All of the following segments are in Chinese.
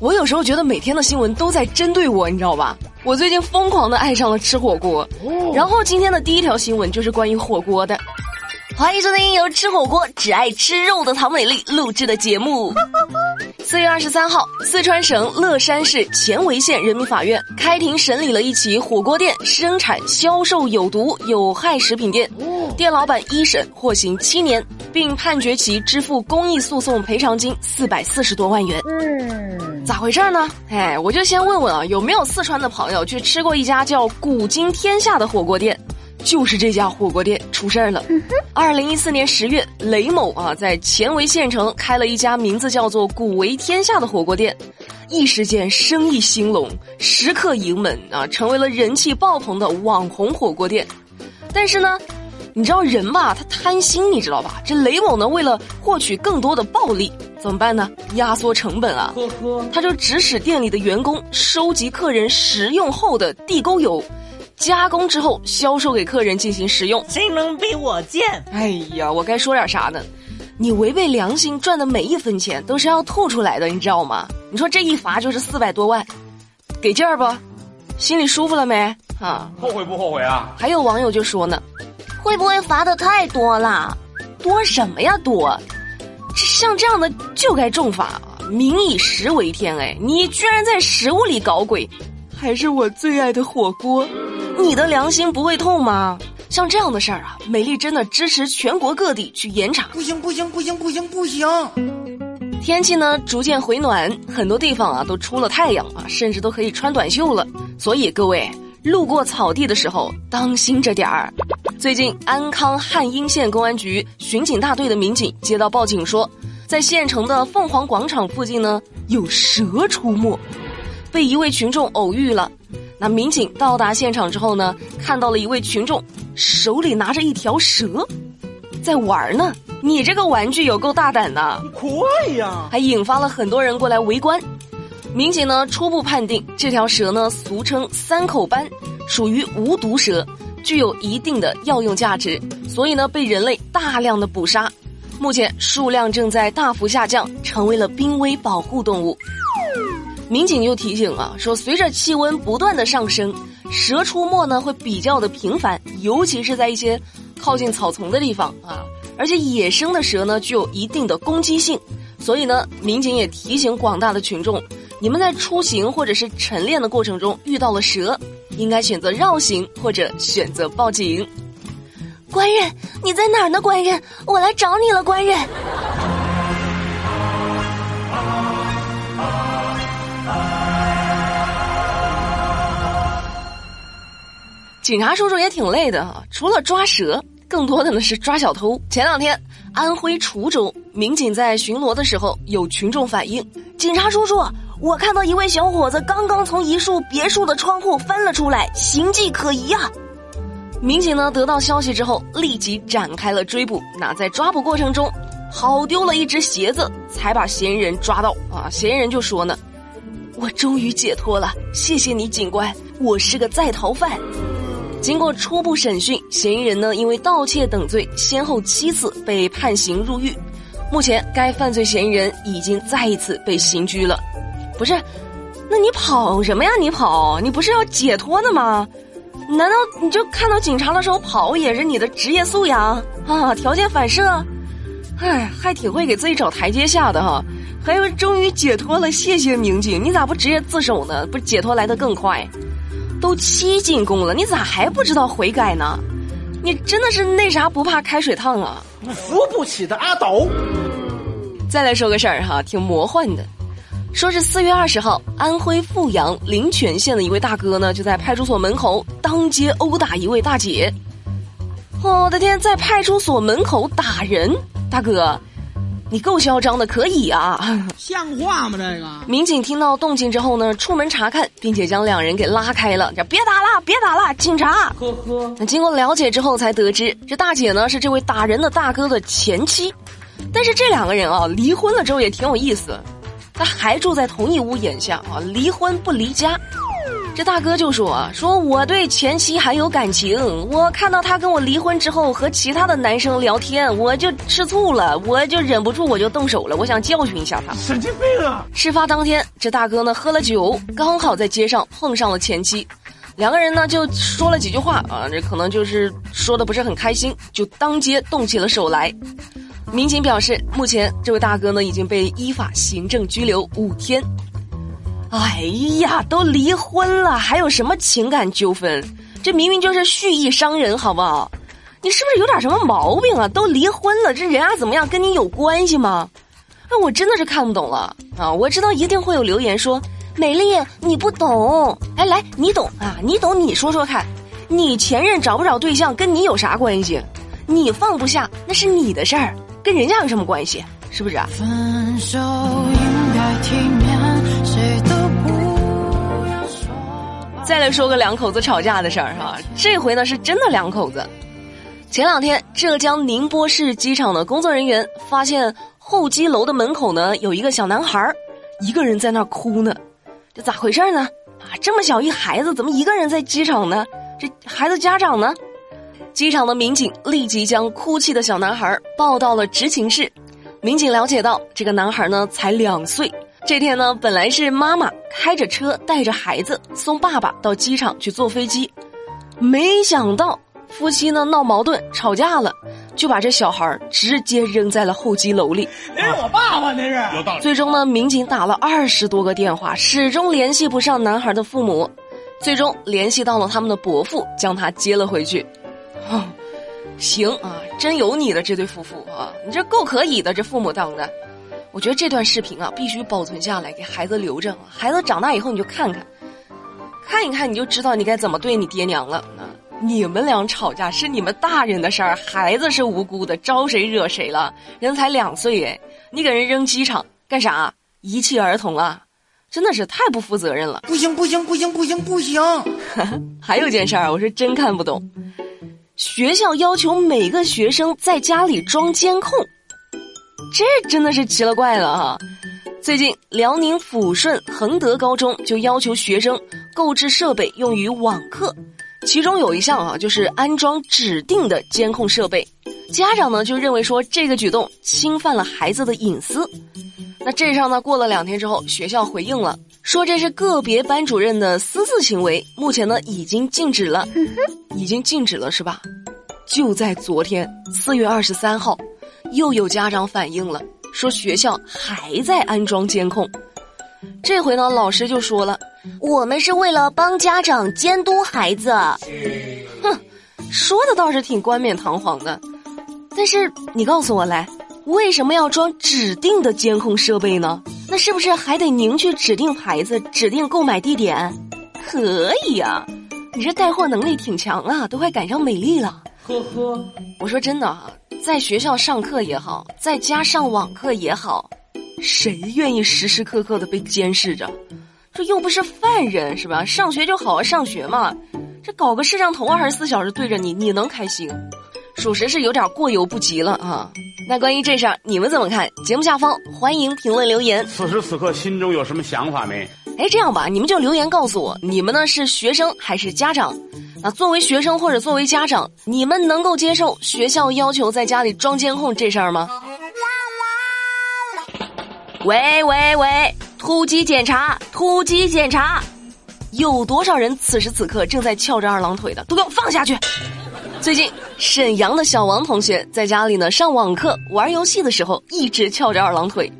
我有时候觉得每天的新闻都在针对我，你知道吧？我最近疯狂的爱上了吃火锅，然后今天的第一条新闻就是关于火锅的。欢迎收听由吃火锅只爱吃肉的唐美丽录制的节目。四月二十三号，四川省乐山市犍为县人民法院开庭审理了一起火锅店生产销售有毒有害食品店，店老板一审获刑七年，并判决其支付公益诉讼赔偿金四百四十多万元。嗯，咋回事呢？哎，我就先问问啊，有没有四川的朋友去吃过一家叫“古今天下”的火锅店？就是这家火锅店出事儿了。二零一四年十月，雷某啊在前为县城开了一家名字叫做“古为天下”的火锅店，一时间生意兴隆，食客盈门啊，成为了人气爆棚的网红火锅店。但是呢，你知道人吧，他贪心，你知道吧？这雷某呢，为了获取更多的暴利，怎么办呢？压缩成本啊，他就指使店里的员工收集客人食用后的地沟油。加工之后销售给客人进行食用，谁能比我贱？哎呀，我该说点啥呢？你违背良心赚的每一分钱都是要吐出来的，你知道吗？你说这一罚就是四百多万，给劲儿不？心里舒服了没？啊，后悔不后悔啊？还有网友就说呢，会不会罚的太多了？多什么呀多？这像这样的就该重罚，民以食为天，哎，你居然在食物里搞鬼，还是我最爱的火锅。你的良心不会痛吗？像这样的事儿啊，美丽真的支持全国各地去严查。不行不行不行不行不行！天气呢逐渐回暖，很多地方啊都出了太阳啊，甚至都可以穿短袖了。所以各位路过草地的时候，当心着点儿。最近安康汉阴县公安局巡警大队的民警接到报警说，在县城的凤凰广场附近呢有蛇出没，被一位群众偶遇了。那民警到达现场之后呢，看到了一位群众手里拿着一条蛇，在玩呢。你这个玩具有够大胆的，快呀！还引发了很多人过来围观。民警呢初步判定这条蛇呢俗称三口斑，属于无毒蛇，具有一定的药用价值，所以呢被人类大量的捕杀，目前数量正在大幅下降，成为了濒危保护动物。民警又提醒啊，说随着气温不断的上升，蛇出没呢会比较的频繁，尤其是在一些靠近草丛的地方啊。而且野生的蛇呢具有一定的攻击性，所以呢，民警也提醒广大的群众，你们在出行或者是晨练的过程中遇到了蛇，应该选择绕行或者选择报警。官人，你在哪儿呢？官人，我来找你了，官人。警察叔叔也挺累的哈，除了抓蛇，更多的呢是抓小偷。前两天，安徽滁州民警在巡逻的时候，有群众反映：“警察叔叔，我看到一位小伙子刚刚从一处别墅的窗户翻了出来，形迹可疑啊！”民警呢得到消息之后，立即展开了追捕。那在抓捕过程中，跑丢了一只鞋子，才把嫌疑人抓到啊！嫌疑人就说呢：“我终于解脱了，谢谢你，警官，我是个在逃犯。”经过初步审讯，嫌疑人呢因为盗窃等罪，先后七次被判刑入狱。目前，该犯罪嫌疑人已经再一次被刑拘了。不是，那你跑什么呀？你跑，你不是要解脱的吗？难道你就看到警察的时候跑也是你的职业素养啊？条件反射？哎，还挺会给自己找台阶下的哈。还有，终于解脱了，谢谢民警，你咋不直接自首呢？不解脱来得更快？都七进宫了，你咋还不知道悔改呢？你真的是那啥不怕开水烫啊！扶不起的阿斗。再来说个事儿哈，挺魔幻的。说是四月二十号，安徽阜阳临泉县的一位大哥呢，就在派出所门口当街殴打一位大姐。我的天，在派出所门口打人，大哥！你够嚣张的，可以啊，像话吗？这个民警听到动静之后呢，出门查看，并且将两人给拉开了。这别打了，别打了，警察！呵呵。那经过了解之后，才得知这大姐呢是这位打人的大哥的前妻。但是这两个人啊，离婚了之后也挺有意思，他还住在同一屋檐下啊，离婚不离家。这大哥就说啊，说我对前妻还有感情，我看到他跟我离婚之后和其他的男生聊天，我就吃醋了，我就忍不住我就动手了，我想教训一下他。神经病啊！事发当天，这大哥呢喝了酒，刚好在街上碰上了前妻，两个人呢就说了几句话啊，这可能就是说的不是很开心，就当街动起了手来。民警表示，目前这位大哥呢已经被依法行政拘留五天。哎呀，都离婚了，还有什么情感纠纷？这明明就是蓄意伤人，好不好？你是不是有点什么毛病啊？都离婚了，这人家怎么样，跟你有关系吗？那我真的是看不懂了啊！我知道一定会有留言说：“美丽，你不懂。”哎，来，你懂啊？你懂，你说说看，你前任找不找对象跟你有啥关系？你放不下那是你的事儿，跟人家有什么关系？是不是啊？分手再来说个两口子吵架的事儿哈，这回呢是真的两口子。前两天，浙江宁波市机场的工作人员发现候机楼的门口呢有一个小男孩，一个人在那儿哭呢，这咋回事呢？啊，这么小一孩子怎么一个人在机场呢？这孩子家长呢？机场的民警立即将哭泣的小男孩抱到了执勤室。民警了解到，这个男孩呢才两岁。这天呢，本来是妈妈开着车带着孩子送爸爸到机场去坐飞机，没想到夫妻呢闹矛盾吵架了，就把这小孩直接扔在了候机楼里。那是我爸爸，那是。有道理。最终呢，民警打了二十多个电话，始终联系不上男孩的父母，最终联系到了他们的伯父，将他接了回去。行啊，真有你的这对夫妇啊，你这够可以的，这父母当的。我觉得这段视频啊，必须保存下来，给孩子留着。孩子长大以后，你就看看，看一看，你就知道你该怎么对你爹娘了。啊，你们俩吵架是你们大人的事儿，孩子是无辜的，招谁惹谁了？人才两岁哎，你给人扔机场干啥？遗弃儿童啊？真的是太不负责任了！不行不行不行不行不行！还有件事儿，我是真看不懂，学校要求每个学生在家里装监控。这真的是奇了怪了哈！最近辽宁抚顺恒德高中就要求学生购置设备用于网课，其中有一项啊就是安装指定的监控设备，家长呢就认为说这个举动侵犯了孩子的隐私。那这上呢过了两天之后，学校回应了，说这是个别班主任的私自行为，目前呢已经禁止了，已经禁止了是吧？就在昨天四月二十三号。又有家长反映了，说学校还在安装监控。这回呢，老师就说了：“我们是为了帮家长监督孩子。”哼，说的倒是挺冠冕堂皇的。但是你告诉我来，为什么要装指定的监控设备呢？那是不是还得您去指定牌子、指定购买地点？可以呀，你这带货能力挺强啊，都快赶上美丽了。呵呵，我说真的啊。在学校上课也好，在家上网课也好，谁愿意时时刻刻的被监视着？这又不是犯人，是吧？上学就好好上学嘛。这搞个摄像头二十四小时对着你，你能开心？属实是有点过犹不及了啊。那关于这事儿，你们怎么看？节目下方欢迎评论留言。此时此刻心中有什么想法没？哎，这样吧，你们就留言告诉我，你们呢是学生还是家长？那作为学生或者作为家长，你们能够接受学校要求在家里装监控这事儿吗？喂喂喂！突击检查！突击检查！有多少人此时此刻正在翘着二郎腿的，都给我放下去！最近沈阳的小王同学在家里呢上网课玩游戏的时候，一直翘着二郎腿，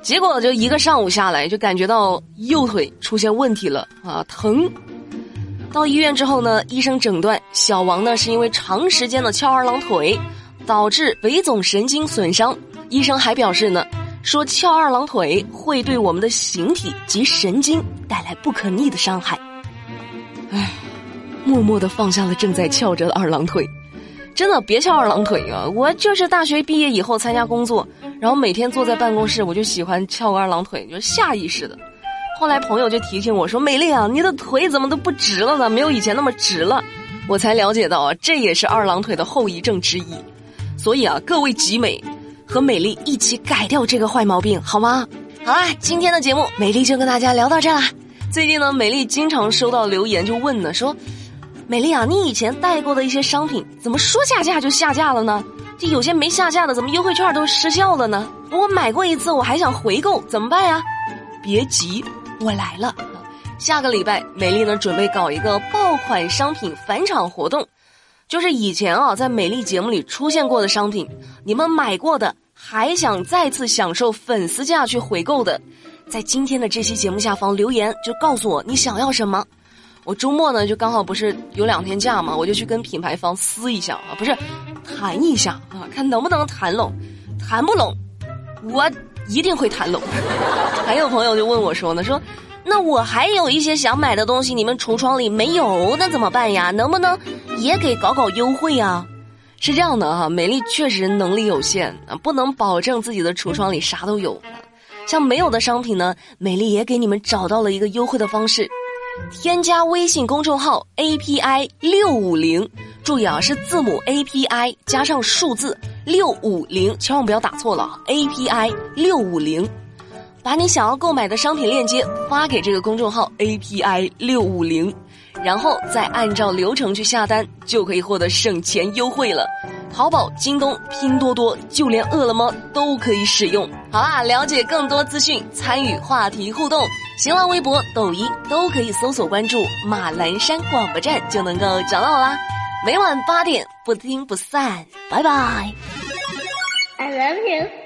结果就一个上午下来，就感觉到右腿出现问题了啊，疼。到医院之后呢，医生诊断小王呢是因为长时间的翘二郎腿，导致尾总神经损伤。医生还表示呢，说翘二郎腿会对我们的形体及神经带来不可逆的伤害。唉，默默的放下了正在翘着的二郎腿，真的别翘二郎腿啊！我就是大学毕业以后参加工作，然后每天坐在办公室，我就喜欢翘个二郎腿，就是下意识的。后来朋友就提醒我说：“美丽啊，你的腿怎么都不直了呢？没有以前那么直了。”我才了解到啊，这也是二郎腿的后遗症之一。所以啊，各位集美和美丽一起改掉这个坏毛病好吗？好啦，今天的节目美丽就跟大家聊到这啦。最近呢，美丽经常收到留言，就问呢，说，美丽啊，你以前带过的一些商品，怎么说下架就下架了呢？这有些没下架的，怎么优惠券都失效了呢？我买过一次，我还想回购，怎么办呀？别急，我来了。下个礼拜，美丽呢准备搞一个爆款商品返场活动，就是以前啊在美丽节目里出现过的商品，你们买过的，还想再次享受粉丝价去回购的。在今天的这期节目下方留言，就告诉我你想要什么。我周末呢就刚好不是有两天假嘛，我就去跟品牌方撕一下啊，不是谈一下啊，看能不能谈拢，谈不拢，我一定会谈拢。还有朋友就问我说呢，说那我还有一些想买的东西，你们橱窗里没有，那怎么办呀？能不能也给搞搞优惠呀？是这样的哈，美丽确实能力有限啊，不能保证自己的橱窗里啥都有。像没有的商品呢，美丽也给你们找到了一个优惠的方式，添加微信公众号 API 六五零，注意啊，是字母 API 加上数字六五零，千万不要打错了，API 六五零，把你想要购买的商品链接发给这个公众号 API 六五零，然后再按照流程去下单，就可以获得省钱优惠了。淘宝、京东、拼多多，就连饿了么都可以使用。好啦，了解更多资讯，参与话题互动，新浪微博、抖音都可以搜索关注马栏山广播站，就能够找到我啦。每晚八点不听不散，拜拜。I love you。